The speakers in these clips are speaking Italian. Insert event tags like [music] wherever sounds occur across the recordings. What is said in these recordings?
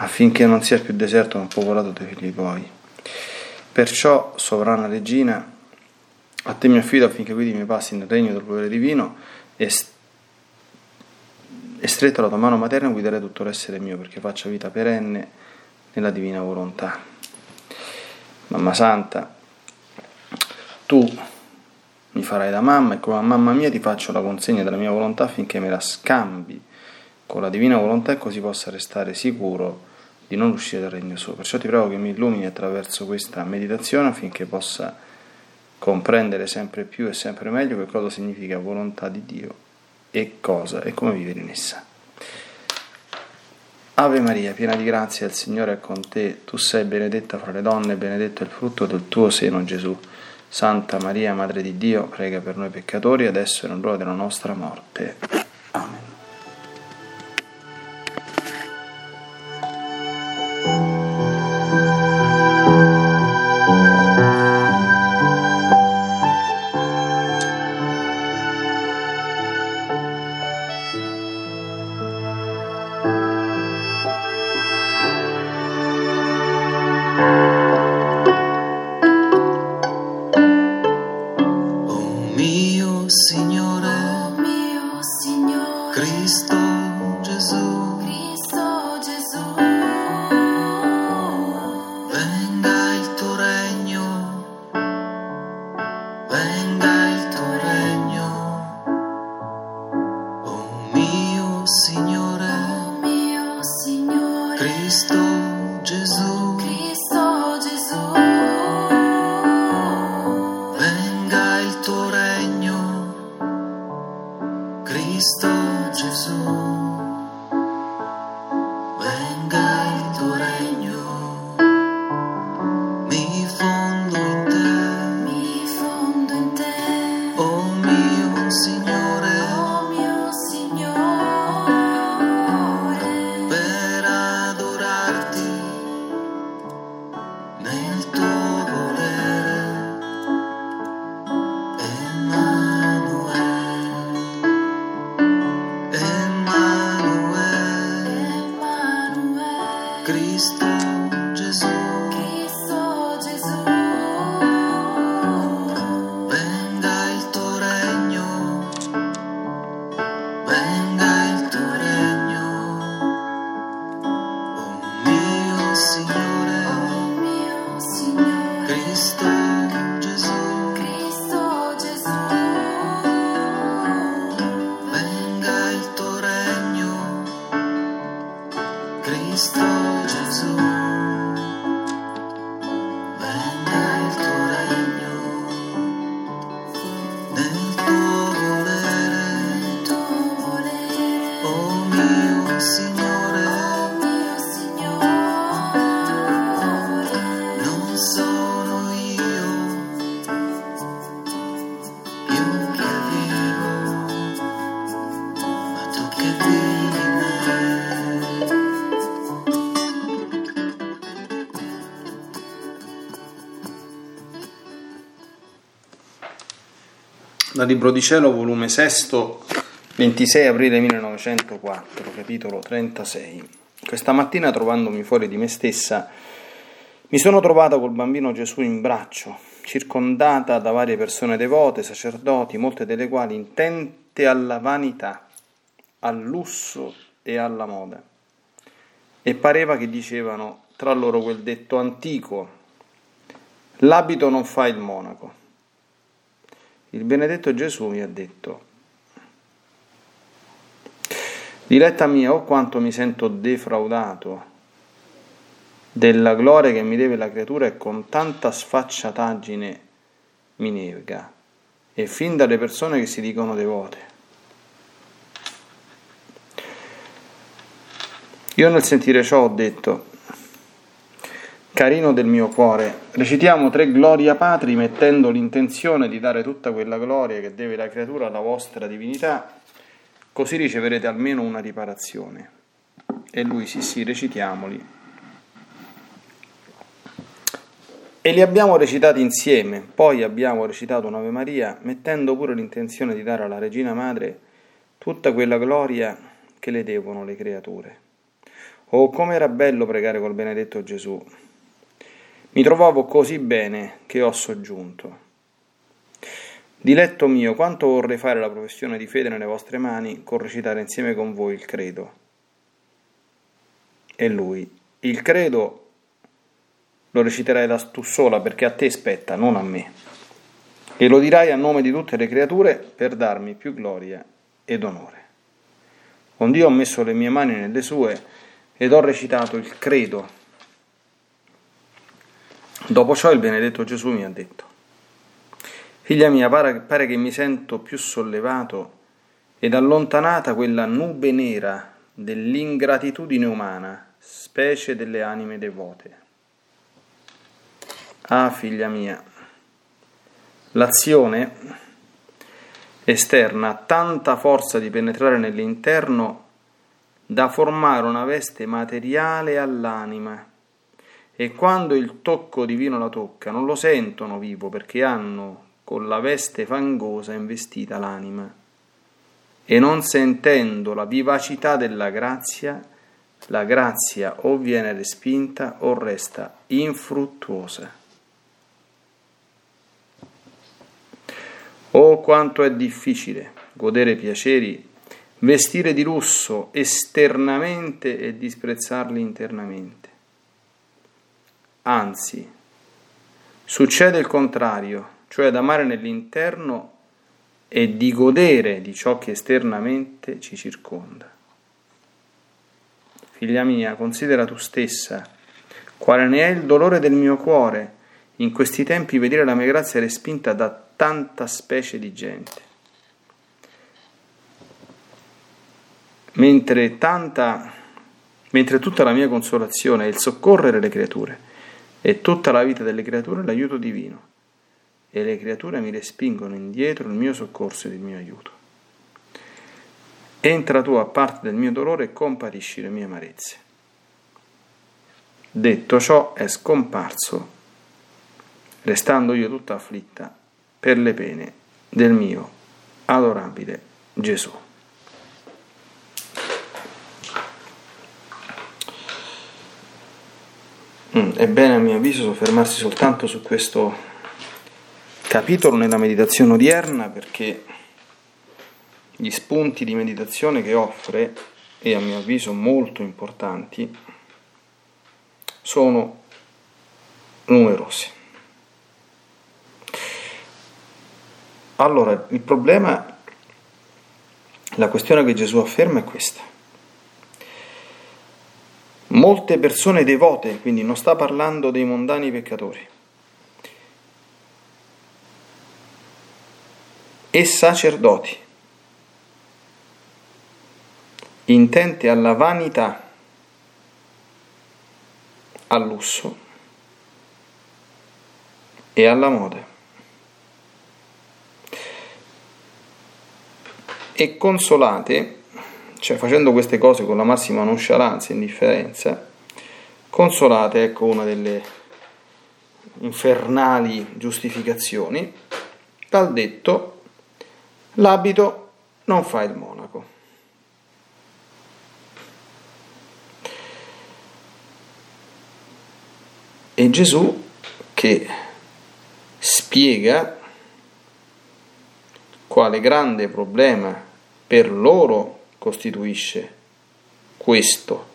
affinché non sia più deserto ma popolato dai figli tuoi. Perciò, sovrana regina, a te mi affido affinché guidi i miei passi nel regno del potere divino e, e stretta la tua mano materna guiderai tutto l'essere mio perché faccia vita perenne nella divina volontà. Mamma Santa, tu mi farai da mamma e come mamma mia ti faccio la consegna della mia volontà affinché me la scambi con la divina volontà e così possa restare sicuro di non uscire dal regno suo. Perciò ti prego che mi illumini attraverso questa meditazione affinché possa comprendere sempre più e sempre meglio che cosa significa volontà di Dio e cosa e come vivere in essa. Ave Maria, piena di grazia, il Signore è con te, tu sei benedetta fra le donne, benedetto è il frutto del tuo seno Gesù. Santa Maria, Madre di Dio, prega per noi peccatori, adesso e nell'ora della nostra morte. so Dal Libro di Cielo, volume 6, 26 aprile 1904, capitolo 36. Questa mattina, trovandomi fuori di me stessa, mi sono trovata col bambino Gesù in braccio, circondata da varie persone devote, sacerdoti, molte delle quali intente alla vanità, al lusso e alla moda. E pareva che dicevano tra loro quel detto antico, l'abito non fa il monaco. Il benedetto Gesù mi ha detto, Diletta mia, oh quanto mi sento defraudato della gloria che mi deve la creatura e con tanta sfacciataggine mi nega, e fin dalle persone che si dicono devote. Io nel sentire ciò ho detto, carino del mio cuore, recitiamo tre gloria patri mettendo l'intenzione di dare tutta quella gloria che deve la creatura alla vostra divinità, così riceverete almeno una riparazione. E lui sì sì, recitiamoli. E li abbiamo recitati insieme, poi abbiamo recitato un'Ave Maria, mettendo pure l'intenzione di dare alla Regina Madre tutta quella gloria che le devono le creature. Oh, com'era bello pregare col benedetto Gesù. Mi trovavo così bene che ho soggiunto. Diletto mio, quanto vorrei fare la professione di fede nelle vostre mani con recitare insieme con voi il credo. E lui, il credo lo reciterai da tu sola perché a te spetta, non a me. E lo dirai a nome di tutte le creature per darmi più gloria ed onore. Onde io ho messo le mie mani nelle sue ed ho recitato il credo. Dopo ciò il benedetto Gesù mi ha detto, Figlia mia, pare, pare che mi sento più sollevato ed allontanata quella nube nera dell'ingratitudine umana, specie delle anime devote. Ah, figlia mia, l'azione esterna ha tanta forza di penetrare nell'interno da formare una veste materiale all'anima e quando il tocco divino la tocca non lo sentono vivo perché hanno con la veste fangosa investita l'anima e non sentendo la vivacità della grazia la grazia o viene respinta o resta infruttuosa. Oh quanto è difficile godere piaceri vestire di lusso esternamente e disprezzarli internamente. Anzi, succede il contrario, cioè ad amare nell'interno e di godere di ciò che esternamente ci circonda. Figlia mia, considera tu stessa quale ne è il dolore del mio cuore in questi tempi vedere la mia grazia respinta da tanta specie di gente. mentre, tanta, mentre tutta la mia consolazione è il soccorrere le creature e tutta la vita delle creature l'aiuto divino e le creature mi respingono indietro il mio soccorso ed il mio aiuto. Entra tu a parte del mio dolore e comparisci le mie amarezze. Detto ciò è scomparso, restando io tutta afflitta per le pene del mio adorabile Gesù. È bene a mio avviso soffermarsi soltanto su questo capitolo nella meditazione odierna perché gli spunti di meditazione che offre, e a mio avviso molto importanti, sono numerosi. Allora, il problema, la questione che Gesù afferma è questa molte persone devote, quindi non sta parlando dei mondani peccatori, e sacerdoti, intente alla vanità, al lusso e alla moda. E consolate cioè facendo queste cose con la massima nonchalance e indifferenza, consolate, ecco una delle infernali giustificazioni, dal detto l'abito non fa il monaco. E Gesù che spiega quale grande problema per loro costituisce questo,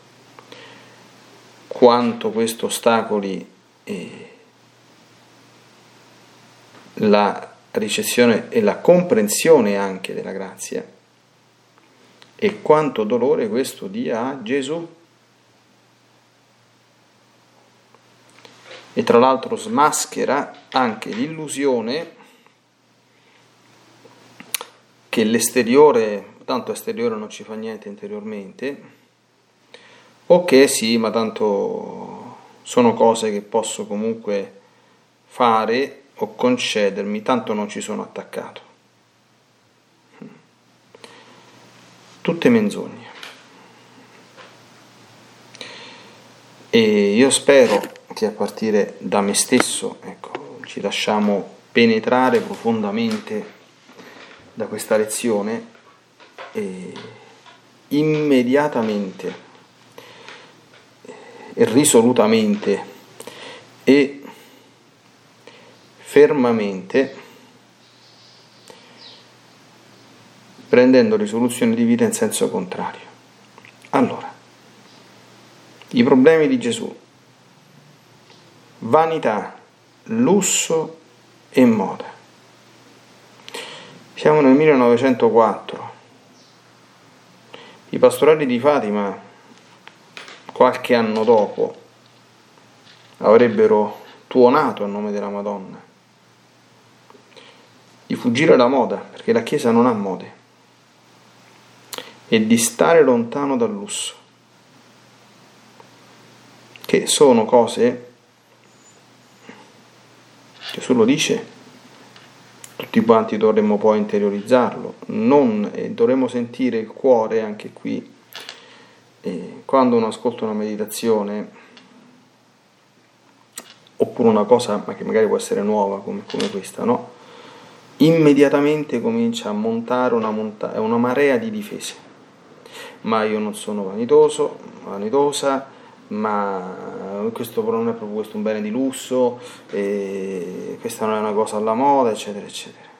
quanto questo ostacoli la ricezione e la comprensione anche della grazia e quanto dolore questo dia a Gesù. E tra l'altro smaschera anche l'illusione che l'esteriore tanto esteriore non ci fa niente interiormente, Ok, sì, ma tanto sono cose che posso comunque fare o concedermi, tanto non ci sono attaccato. Tutte menzogne. E io spero che a partire da me stesso, ecco, ci lasciamo penetrare profondamente da questa lezione e immediatamente e risolutamente e fermamente prendendo risoluzioni di vita in senso contrario. Allora, i problemi di Gesù, vanità, lusso e moda. Siamo nel 1904. I pastorali di Fatima, qualche anno dopo, avrebbero tuonato a nome della Madonna. Di fuggire la moda, perché la Chiesa non ha mode, e di stare lontano dal lusso, che sono cose Gesù lo dice, tutti quanti dovremmo poi interiorizzarlo, non, eh, dovremmo sentire il cuore anche qui, eh, quando uno ascolta una meditazione, oppure una cosa ma che magari può essere nuova come, come questa, no? immediatamente comincia a montare una, monta- una marea di difese. Ma io non sono vanitoso, vanitosa, ma questo non è proprio questo un bene di lusso, questa non è una cosa alla moda, eccetera, eccetera.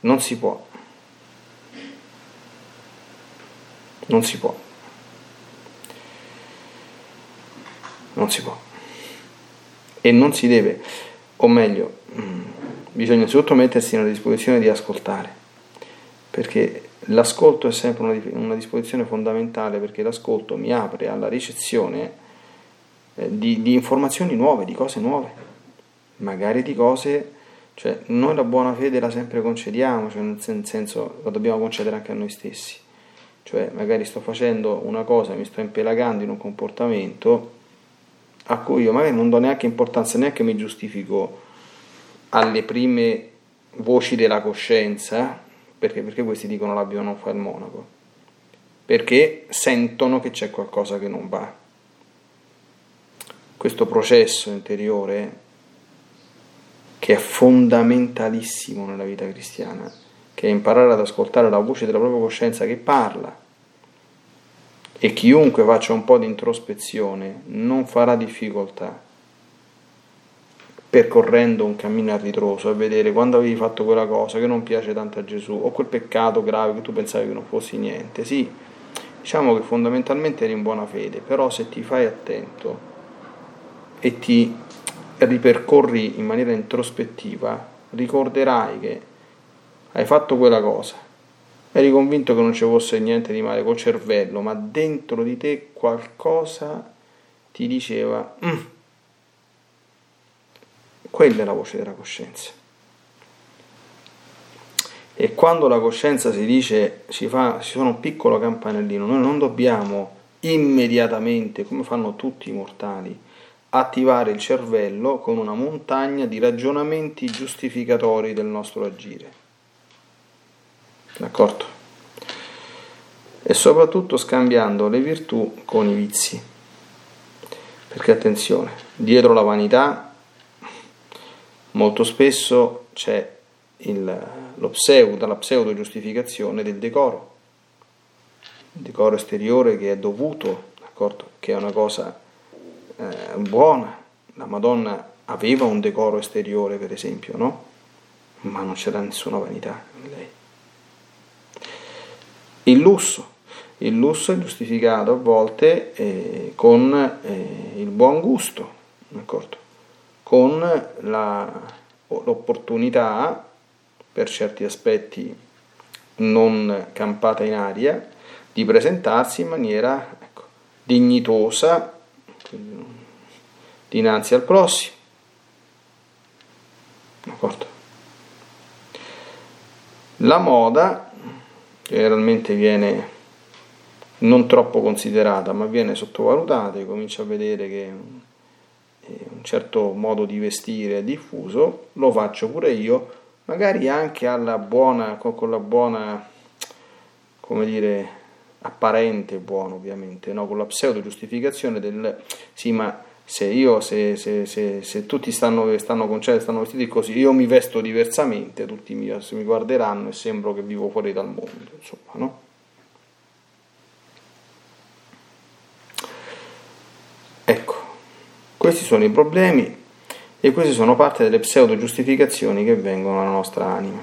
Non si può. Non si può. Non si può. E non si deve, o meglio, mm, bisogna innanzitutto mettersi nella disposizione di ascoltare, perché L'ascolto è sempre una, una, disposizione fondamentale perché l'ascolto mi apre alla ricezione eh, di, di, informazioni nuove, di cose nuove, magari di cose, cioè noi la buona fede la sempre concediamo, cioè nel senso la dobbiamo concedere anche a noi stessi, cioè magari sto facendo una cosa, mi sto impelagando in un comportamento a cui io magari non do neanche importanza, neanche mi giustifico alle prime voci della coscienza, perché? Perché questi dicono l'abito non fa il monaco? Perché sentono che c'è qualcosa che non va. Questo processo interiore, che è fondamentalissimo nella vita cristiana, che è imparare ad ascoltare la voce della propria coscienza che parla, e chiunque faccia un po' di introspezione non farà difficoltà percorrendo un cammino a ritroso a vedere quando avevi fatto quella cosa che non piace tanto a Gesù o quel peccato grave che tu pensavi che non fossi niente. Sì, diciamo che fondamentalmente eri in buona fede, però se ti fai attento e ti ripercorri in maniera introspettiva, ricorderai che hai fatto quella cosa, eri convinto che non ci fosse niente di male col cervello, ma dentro di te qualcosa ti diceva... Mm, quella è la voce della coscienza. E quando la coscienza si dice, si fa, si fa un piccolo campanellino, noi non dobbiamo immediatamente, come fanno tutti i mortali, attivare il cervello con una montagna di ragionamenti giustificatori del nostro agire. D'accordo? E soprattutto scambiando le virtù con i vizi. Perché attenzione, dietro la vanità Molto spesso c'è il, lo pseudo, la pseudo giustificazione del decoro, il decoro esteriore che è dovuto, che è una cosa eh, buona. La Madonna aveva un decoro esteriore, per esempio, no? Ma non c'era nessuna vanità in lei. Il lusso. Il lusso è giustificato a volte eh, con eh, il buon gusto, d'accordo? Con l'opportunità, per certi aspetti non campata in aria, di presentarsi in maniera ecco, dignitosa dinanzi al prossimo. D'accordo? La moda generalmente viene non troppo considerata, ma viene sottovalutata e comincia a vedere che un certo modo di vestire diffuso, lo faccio pure io, magari anche alla buona, con la buona, come dire, apparente buono ovviamente, no? con la pseudo giustificazione del sì ma se io, se, se, se, se tutti stanno, stanno con cielo, stanno vestiti così, io mi vesto diversamente, tutti mi, mi guarderanno e sembro che vivo fuori dal mondo, insomma, no? Ecco, questi sono i problemi e queste sono parte delle pseudo giustificazioni che vengono alla nostra anima.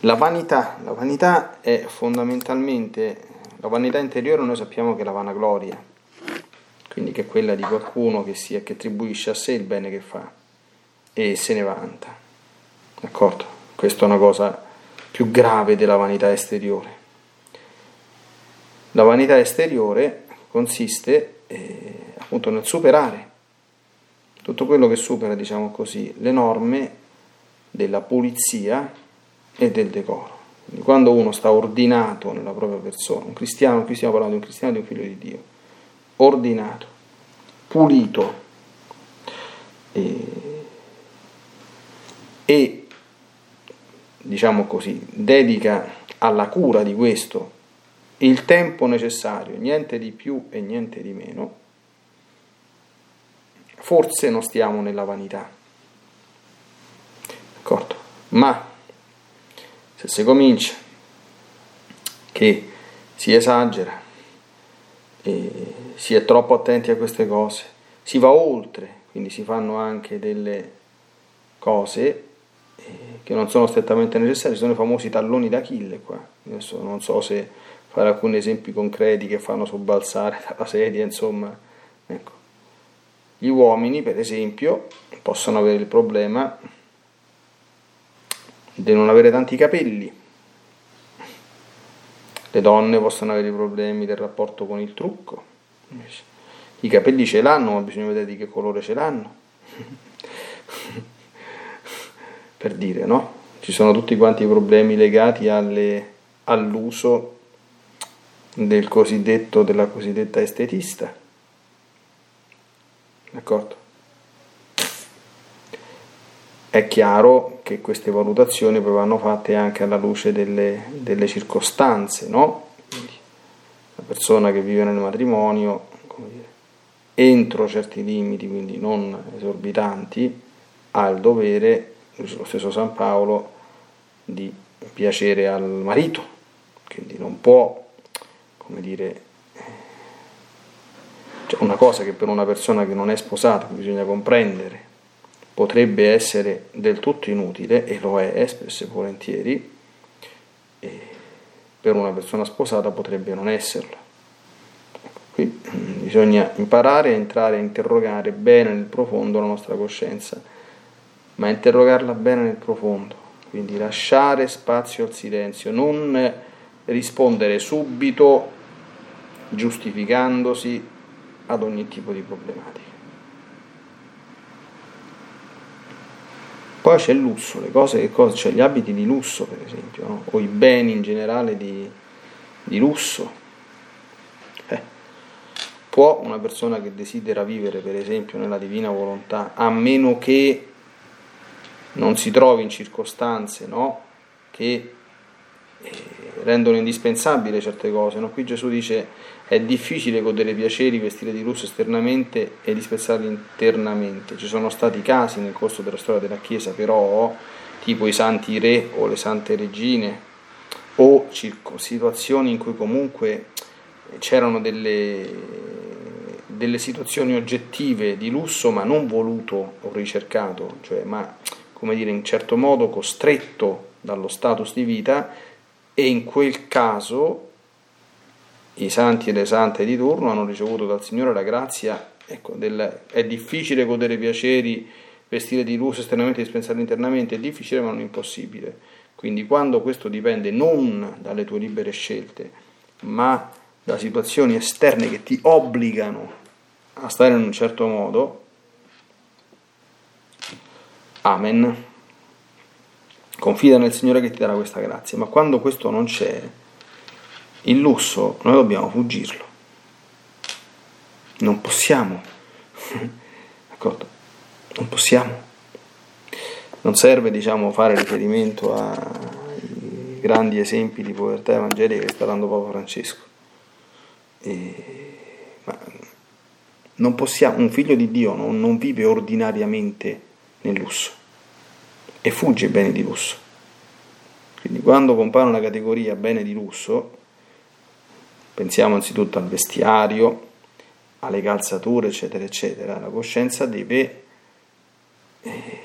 La vanità, la vanità è fondamentalmente, la vanità interiore noi sappiamo che è la vanagloria, quindi che è quella di qualcuno che, sia, che attribuisce a sé il bene che fa e se ne vanta. D'accordo? Questa è una cosa più grave della vanità esteriore. La vanità esteriore consiste eh, appunto nel superare tutto quello che supera, diciamo così, le norme della pulizia e del decoro. Quindi quando uno sta ordinato nella propria persona, un cristiano, qui stiamo parlando di un cristiano di un figlio di Dio, ordinato, pulito e, e diciamo così, dedica alla cura di questo il tempo necessario, niente di più e niente di meno, forse non stiamo nella vanità. D'accordo? Ma se si comincia che si esagera, e si è troppo attenti a queste cose, si va oltre, quindi si fanno anche delle cose eh, che non sono strettamente necessarie, sono i famosi talloni d'Achille qua. Adesso non so se fare alcuni esempi concreti che fanno sobbalzare [laughs] dalla sedia, insomma, ecco. Gli uomini, per esempio, possono avere il problema di non avere tanti capelli, le donne possono avere i problemi del rapporto con il trucco. I capelli ce l'hanno, ma bisogna vedere di che colore ce l'hanno. [laughs] per dire, no? Ci sono tutti quanti i problemi legati alle, all'uso del cosiddetto, della cosiddetta estetista. D'accordo? È chiaro che queste valutazioni poi vanno fatte anche alla luce delle, delle circostanze, no? La persona che vive nel matrimonio, dire, entro certi limiti, quindi non esorbitanti, ha il dovere, lo stesso San Paolo, di piacere al marito, quindi non può, come dire, una cosa che per una persona che non è sposata bisogna comprendere potrebbe essere del tutto inutile, e lo è spesso e volentieri, e per una persona sposata potrebbe non esserlo. Qui mm, bisogna imparare a entrare a interrogare bene nel profondo la nostra coscienza, ma interrogarla bene nel profondo, quindi lasciare spazio al silenzio, non rispondere subito giustificandosi ad ogni tipo di problematica. Poi c'è il lusso, le cose che cosa, cioè gli abiti di lusso per esempio, no? o i beni in generale di, di lusso. Eh. Può una persona che desidera vivere per esempio nella divina volontà, a meno che non si trovi in circostanze no? che eh, rendono indispensabile certe cose. No? Qui Gesù dice è difficile godere piaceri, vestire di lusso esternamente e disprezzarli internamente. Ci sono stati casi nel corso della storia della Chiesa, però, tipo i santi re o le sante regine, o situazioni in cui comunque c'erano delle, delle situazioni oggettive di lusso, ma non voluto o ricercato, cioè, ma come dire, in certo modo costretto dallo status di vita, e in quel caso i santi e le sante di turno hanno ricevuto dal Signore la grazia, ecco, del, è difficile godere piaceri, vestire di luce esternamente e dispensare internamente, è difficile ma non impossibile. Quindi quando questo dipende non dalle tue libere scelte, ma da situazioni esterne che ti obbligano a stare in un certo modo, amen. Confida nel Signore che ti darà questa grazia, ma quando questo non c'è, il lusso noi dobbiamo fuggirlo. Non possiamo. [laughs] D'accordo? Non possiamo. Non serve, diciamo, fare riferimento ai grandi esempi di povertà evangelica che sta dando Papa Francesco. E, ma non possiamo, un figlio di Dio non, non vive ordinariamente nel lusso e fugge i beni di lusso. Quindi quando compare una categoria bene di lusso, pensiamo anzitutto al vestiario, alle calzature, eccetera, eccetera, la coscienza deve, eh,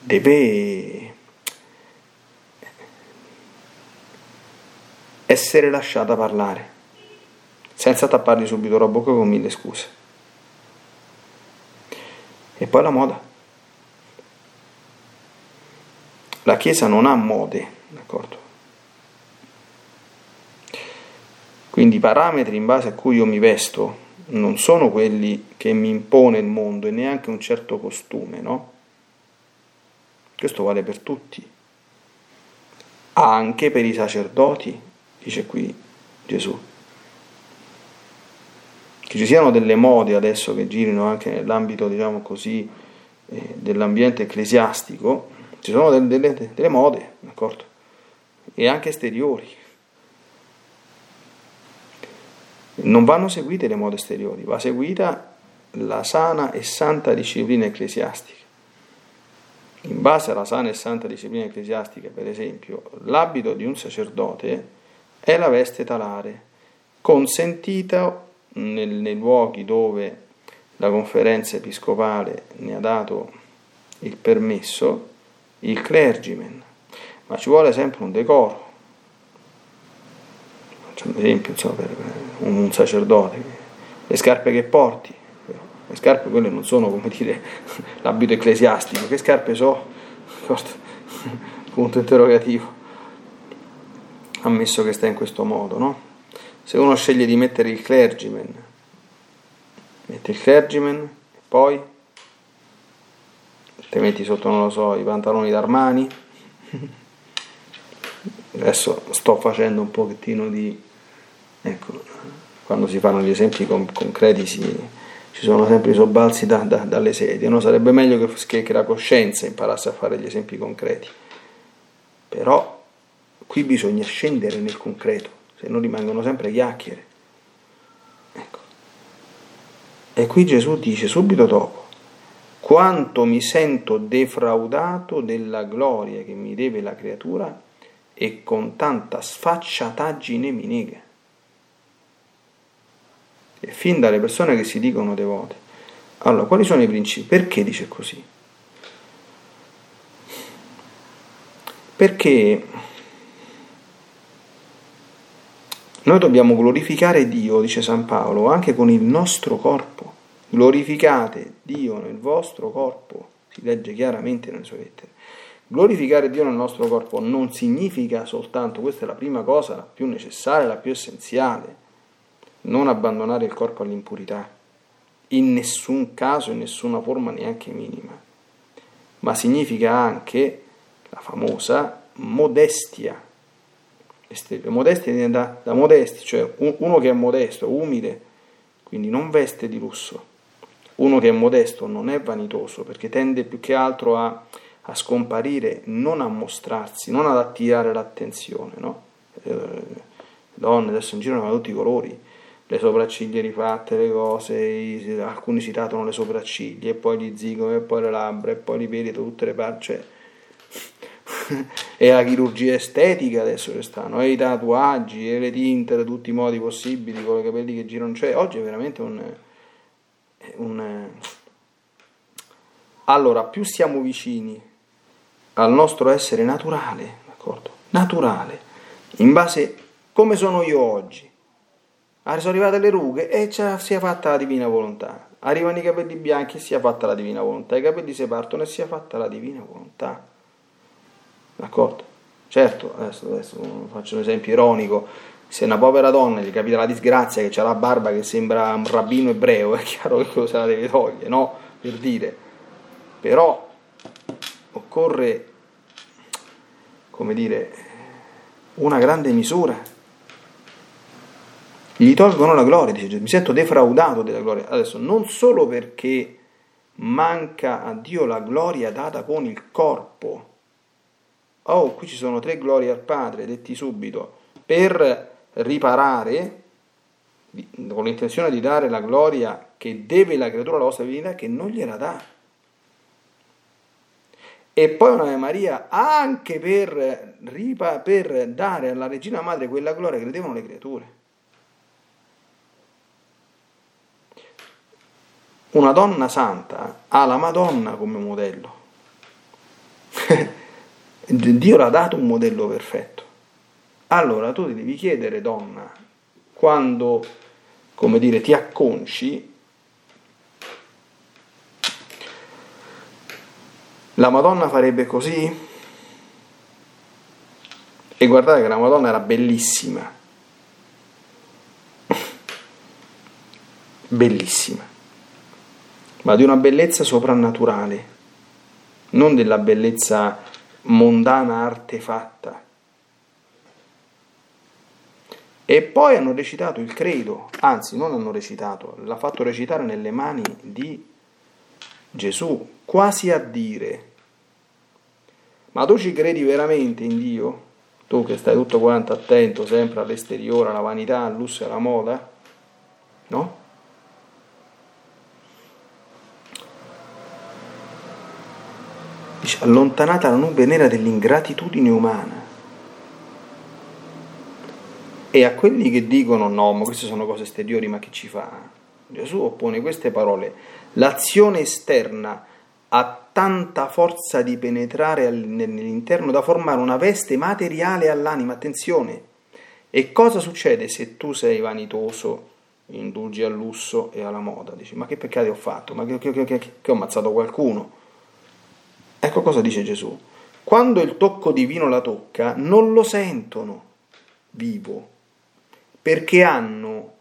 deve essere lasciata parlare, senza tappargli subito la bocca con mille scuse. E poi la moda. La Chiesa non ha mode, d'accordo? Quindi i parametri in base a cui io mi vesto non sono quelli che mi impone il mondo e neanche un certo costume, no? Questo vale per tutti, anche per i sacerdoti, dice qui Gesù. Che ci siano delle mode adesso che girino anche nell'ambito, diciamo così, eh, dell'ambiente ecclesiastico, ci sono delle, delle, delle mode, d'accordo? E anche esteriori non vanno seguite le mode esteriori, va seguita la sana e santa disciplina ecclesiastica. In base alla sana e santa disciplina ecclesiastica, per esempio, l'abito di un sacerdote è la veste talare, consentita nel, nei luoghi dove la conferenza episcopale ne ha dato il permesso, il clergyman, ma ci vuole sempre un decoro. Faccio un esempio, insomma, per, un sacerdote, le scarpe che porti, le scarpe quelle non sono come dire [laughs] l'abito ecclesiastico, che scarpe so? [laughs] Punto interrogativo. Ammesso che sta in questo modo, no? Se uno sceglie di mettere il clergyman, mette il clergyman e poi te metti sotto, non lo so, i pantaloni d'Armani. Adesso sto facendo un pochettino di Ecco, quando si fanno gli esempi concreti si, ci sono sempre i sobbalzi da, da, dalle sedie, no? sarebbe meglio che, che la coscienza imparasse a fare gli esempi concreti, però qui bisogna scendere nel concreto, se no rimangono sempre chiacchiere. Ecco. E qui Gesù dice subito dopo, quanto mi sento defraudato della gloria che mi deve la creatura e con tanta sfacciataggine mi nega e fin dalle persone che si dicono devote. Allora, quali sono i principi? Perché dice così? Perché noi dobbiamo glorificare Dio, dice San Paolo, anche con il nostro corpo. Glorificate Dio nel vostro corpo, si legge chiaramente nelle sue lettere. Glorificare Dio nel nostro corpo non significa soltanto, questa è la prima cosa, la più necessaria, la più essenziale, non abbandonare il corpo all'impurità, in nessun caso, in nessuna forma neanche minima, ma significa anche la famosa modestia. Modestia viene da, da modesti, cioè uno che è modesto, umile, quindi non veste di lusso. Uno che è modesto non è vanitoso perché tende più che altro a, a scomparire, non a mostrarsi, non ad attirare l'attenzione. No? Eh, donne adesso in giro hanno tutti i colori, le sopracciglia rifatte, le cose, alcuni si tatuano le sopracciglia, e poi gli zigomi, e poi le labbra, e poi li peli da tutte le parti. Cioè, [laughs] e la chirurgia estetica adesso che stanno, e i tatuaggi, e le tinte da tutti i modi possibili, con i capelli che girano. Cioè, oggi è veramente un, un... Allora, più siamo vicini al nostro essere naturale, d'accordo? Naturale, in base come sono io oggi Ah, sono arrivate le rughe e si è fatta la divina volontà. Arrivano i capelli bianchi e si è fatta la divina volontà. I capelli si partono e si è fatta la divina volontà. D'accordo? Certo, adesso, adesso faccio un esempio ironico. Se una povera donna gli capita la disgrazia che ha la barba che sembra un rabbino ebreo, [laughs] è chiaro che cosa la deve togliere, no? Per dire. Però occorre, come dire, una grande misura Gli tolgono la gloria, dice Gesù, mi sento defraudato della gloria. Adesso, non solo perché manca a Dio la gloria data con il corpo. Oh, qui ci sono tre glorie al Padre, detti subito, per riparare, con l'intenzione di dare la gloria che deve la creatura alla vostra divinità, che non gliela dà. E poi un'Ave Maria anche per, per dare alla Regina Madre quella gloria che devono le creature. Una donna santa ha la Madonna come modello. [laughs] Dio l'ha dato un modello perfetto. Allora tu ti devi chiedere, donna, quando, come dire, ti acconci, la Madonna farebbe così? E guardate che la Madonna era bellissima. [laughs] bellissima ma di una bellezza soprannaturale, non della bellezza mondana artefatta. E poi hanno recitato il credo, anzi non hanno recitato, l'ha fatto recitare nelle mani di Gesù, quasi a dire, ma tu ci credi veramente in Dio? Tu che stai tutto quanto attento sempre all'esteriore, alla vanità, al lusso e alla moda? No? allontanata la nube nera dell'ingratitudine umana. E a quelli che dicono no, ma queste sono cose esteriori, ma che ci fa? Gesù oppone queste parole. L'azione esterna ha tanta forza di penetrare nell'interno da formare una veste materiale all'anima. Attenzione! E cosa succede se tu sei vanitoso, indulgi al lusso e alla moda? Dici, ma che peccati ho fatto? Ma che, che, che, che ho ammazzato qualcuno? Ecco cosa dice Gesù. Quando il tocco divino la tocca, non lo sentono vivo, perché hanno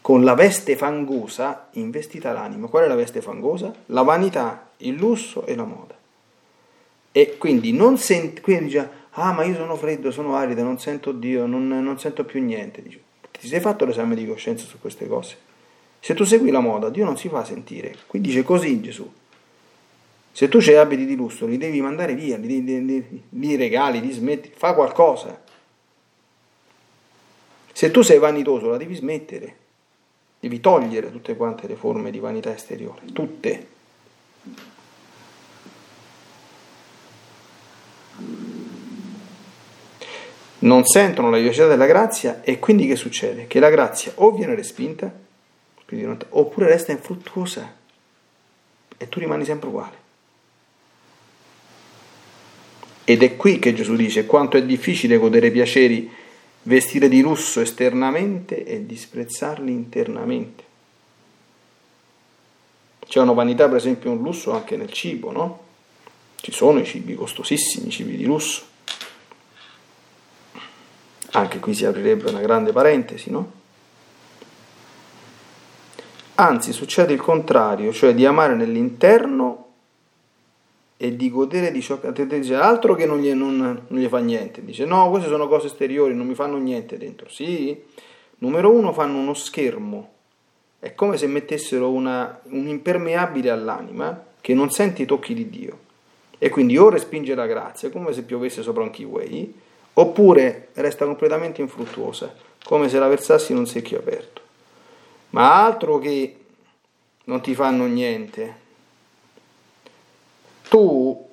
con la veste fangosa investita l'anima. Qual è la veste fangosa? La vanità, il lusso e la moda. E quindi non senti, quindi dice, ah ma io sono freddo, sono arido, non sento Dio, non, non sento più niente. Dice, ti sei fatto l'esame di coscienza su queste cose? Se tu segui la moda, Dio non si fa sentire. Qui dice così Gesù. Se tu c'hai abiti di lusso, li devi mandare via, li, li, li, li regali, li smetti, fa qualcosa. Se tu sei vanitoso, la devi smettere. Devi togliere tutte quante le forme di vanità esteriore, tutte. Non sentono la vivacità della grazia e quindi che succede? Che la grazia o viene respinta, oppure resta infruttuosa e tu rimani sempre uguale. Ed è qui che Gesù dice quanto è difficile godere piaceri, vestire di lusso esternamente e disprezzarli internamente. C'è una vanità, per esempio, un lusso anche nel cibo, no? Ci sono i cibi costosissimi, i cibi di lusso. Anche qui si aprirebbe una grande parentesi, no? Anzi, succede il contrario, cioè di amare nell'interno e di godere di ciò che dice altro che non gli, non, non gli, fa niente. Dice no, queste sono cose esteriori, non mi fanno niente dentro. Sì, numero uno fanno uno schermo, è come se mettessero una, un impermeabile all'anima che non sente i tocchi di Dio e quindi o respinge la grazia come se piovesse sopra un kiwi, oppure resta completamente infruttuosa, come se la versassi in un secchio aperto. Ma altro che non ti fanno niente, tu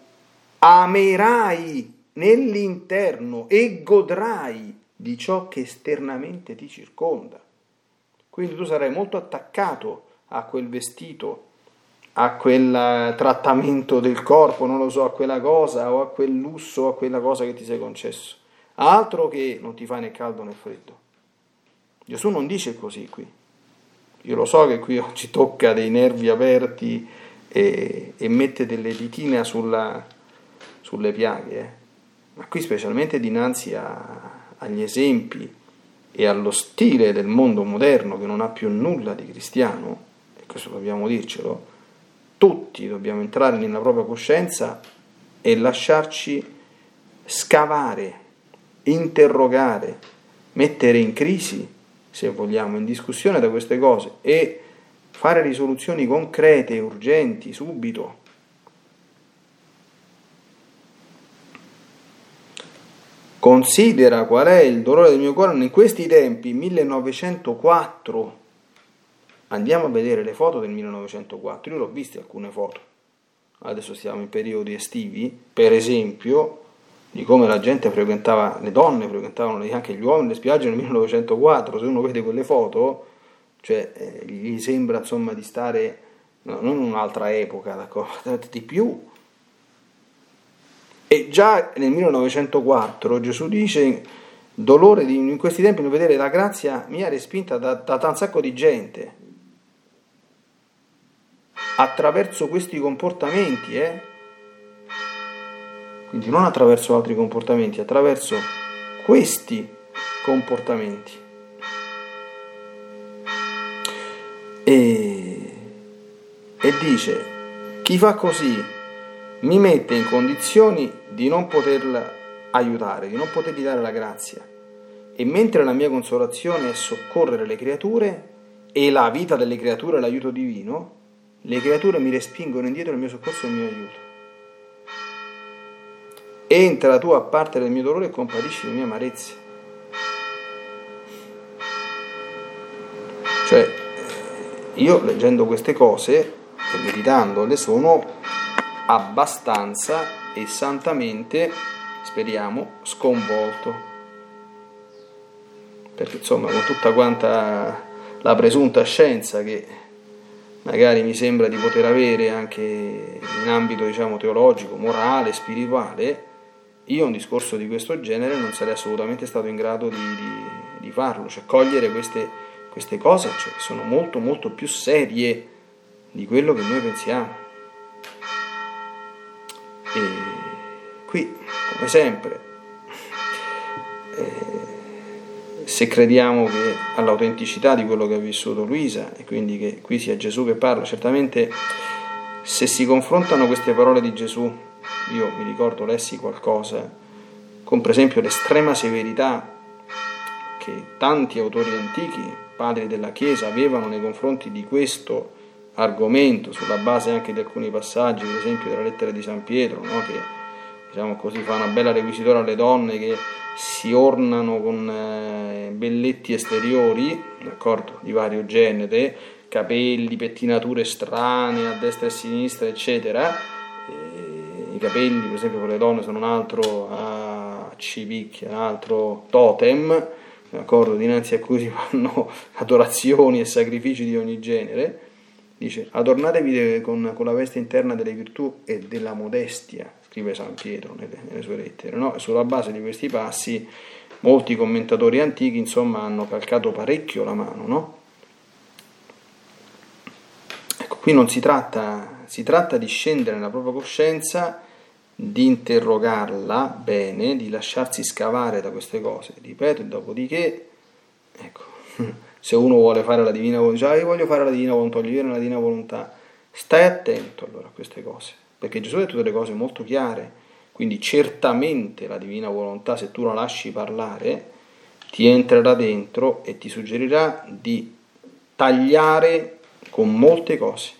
amerai nell'interno e godrai di ciò che esternamente ti circonda. Quindi tu sarai molto attaccato a quel vestito, a quel trattamento del corpo, non lo so, a quella cosa o a quel lusso o a quella cosa che ti sei concesso. Altro che non ti fa né caldo né freddo. Gesù non dice così qui. Io lo so che qui oggi tocca dei nervi aperti e, e mette delle ditine sulla, sulle piaghe, eh. ma qui specialmente dinanzi a, agli esempi e allo stile del mondo moderno che non ha più nulla di cristiano, e questo dobbiamo dircelo, tutti dobbiamo entrare nella propria coscienza e lasciarci scavare, interrogare, mettere in crisi se vogliamo, in discussione da queste cose e fare risoluzioni concrete, urgenti, subito. Considera qual è il dolore del mio cuore in questi tempi, 1904. Andiamo a vedere le foto del 1904. Io l'ho viste alcune foto. Adesso siamo in periodi estivi, per esempio, di come la gente frequentava, le donne frequentavano anche gli uomini le spiagge nel 1904, se uno vede quelle foto, cioè eh, gli sembra insomma di stare no, non in un'altra epoca, d'accordo, [laughs] di più. E già nel 1904 Gesù dice, dolore di, in questi tempi non vedere la grazia mia respinta da, da un sacco di gente, attraverso questi comportamenti, eh? Quindi non attraverso altri comportamenti, attraverso questi comportamenti. E dice, chi fa così mi mette in condizioni di non poterla aiutare, di non potergli dare la grazia. E mentre la mia consolazione è soccorrere le creature e la vita delle creature è l'aiuto divino, le creature mi respingono indietro il mio soccorso e il mio aiuto. Entra tu a parte del mio dolore e compatisci le mie amarezze. Cioè, io leggendo queste cose e meditandole sono abbastanza e santamente, speriamo, sconvolto. Perché insomma, con tutta quanta la presunta scienza che magari mi sembra di poter avere anche in ambito diciamo teologico, morale, spirituale, io un discorso di questo genere non sarei assolutamente stato in grado di, di, di farlo, cioè cogliere queste, queste cose cioè, sono molto molto più serie di quello che noi pensiamo. E qui, come sempre, eh, se crediamo che all'autenticità di quello che ha vissuto Luisa e quindi che qui sia Gesù che parla, certamente se si confrontano queste parole di Gesù io mi ricordo lessi qualcosa, con per esempio l'estrema severità che tanti autori antichi, padri della Chiesa, avevano nei confronti di questo argomento, sulla base anche di alcuni passaggi, per esempio della lettera di San Pietro, no? che diciamo così, fa una bella requisitora alle donne che si ornano con eh, belletti esteriori, d'accordo, di vario genere, capelli, pettinature strane a destra e a sinistra, eccetera, i capelli, per esempio per le donne sono un altro uh, civicchia, un altro totem, d'accordo, dinanzi a cui si [laughs] fanno adorazioni e sacrifici di ogni genere. Dice, adornatevi con, con la veste interna delle virtù e della modestia, scrive San Pietro nelle, nelle sue lettere. No? sulla base di questi passi molti commentatori antichi insomma hanno calcato parecchio la mano. No? Ecco, qui non si tratta, si tratta di scendere nella propria coscienza di interrogarla bene, di lasciarsi scavare da queste cose. Ripeto, e dopodiché, ecco, se uno vuole fare la divina volontà, ah, io voglio fare la divina volontà, voglio vivere la divina volontà, stai attento allora a queste cose, perché Gesù ha detto delle cose molto chiare, quindi certamente la divina volontà, se tu la lasci parlare, ti entrerà dentro e ti suggerirà di tagliare con molte cose.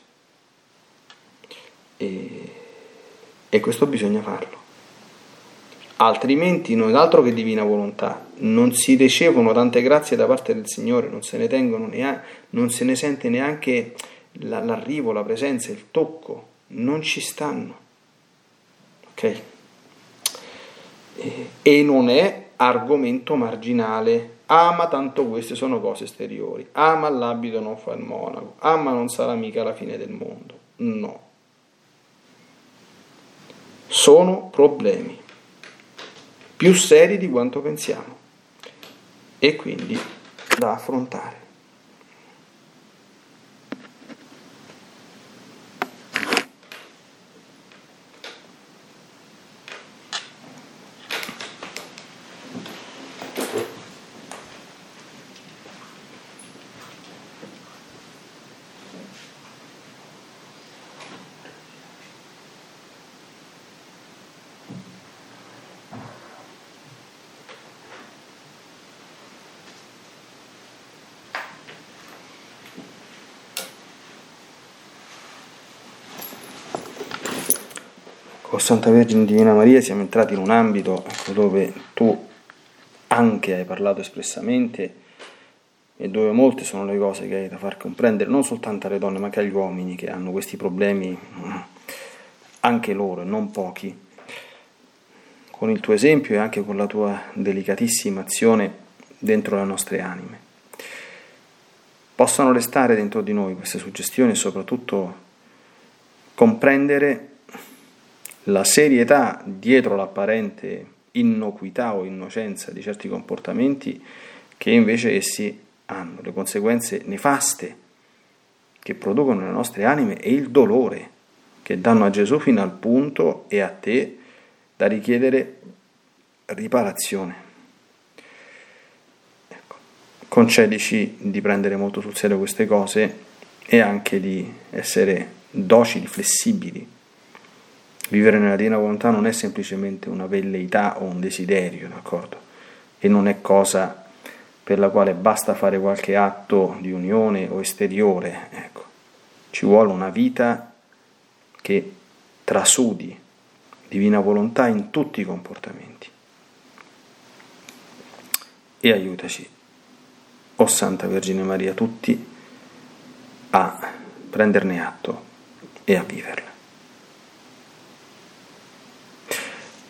E e questo bisogna farlo. Altrimenti non è altro che divina volontà, non si ricevono tante grazie da parte del Signore, non se ne tengono neanche, non se ne sente neanche l'arrivo, la presenza, il tocco, non ci stanno. Ok? E, non è argomento marginale. Ah, ma tanto queste sono cose esteriori. Ah, ma l'abito non fa il monaco. Ah, ma non sarà mica la fine del mondo. No sono problemi più seri di quanto pensiamo e quindi da affrontare. Santa Vergine Divina Maria, siamo entrati in un ambito dove tu anche hai parlato espressamente e dove molte sono le cose che hai da far comprendere non soltanto alle donne ma anche agli uomini che hanno questi problemi, anche loro e non pochi, con il tuo esempio e anche con la tua delicatissima azione dentro le nostre anime. Possano restare dentro di noi queste suggestioni e soprattutto comprendere la serietà dietro l'apparente innocuità o innocenza di certi comportamenti che invece essi hanno, le conseguenze nefaste che producono nelle nostre anime e il dolore che danno a Gesù fino al punto e a te da richiedere riparazione. Ecco. Concedici di prendere molto sul serio queste cose e anche di essere docili, flessibili. Vivere nella divina volontà non è semplicemente una velleità o un desiderio, d'accordo? E non è cosa per la quale basta fare qualche atto di unione o esteriore, ecco. Ci vuole una vita che trasudi divina volontà in tutti i comportamenti. E aiutaci, o oh Santa Vergine Maria, tutti a prenderne atto e a viverla.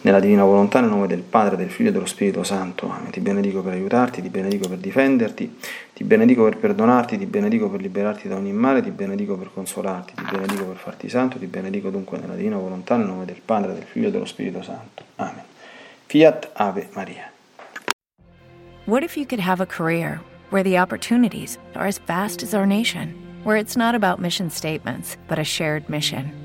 Nella divina volontà, nel nome del Padre, del Figlio e dello Spirito Santo. Amen. Ti benedico per aiutarti, ti benedico per difenderti, ti benedico per perdonarti, ti benedico per liberarti da ogni male, ti benedico per consolarti, ti benedico per farti santo, ti benedico dunque nella divina volontà, nel nome del Padre, del Figlio e dello Spirito Santo. Amen. Fiat Ave Maria. What if you could have a career where the opportunities are as vast as our nation, where it's not about mission statements, but a shared mission?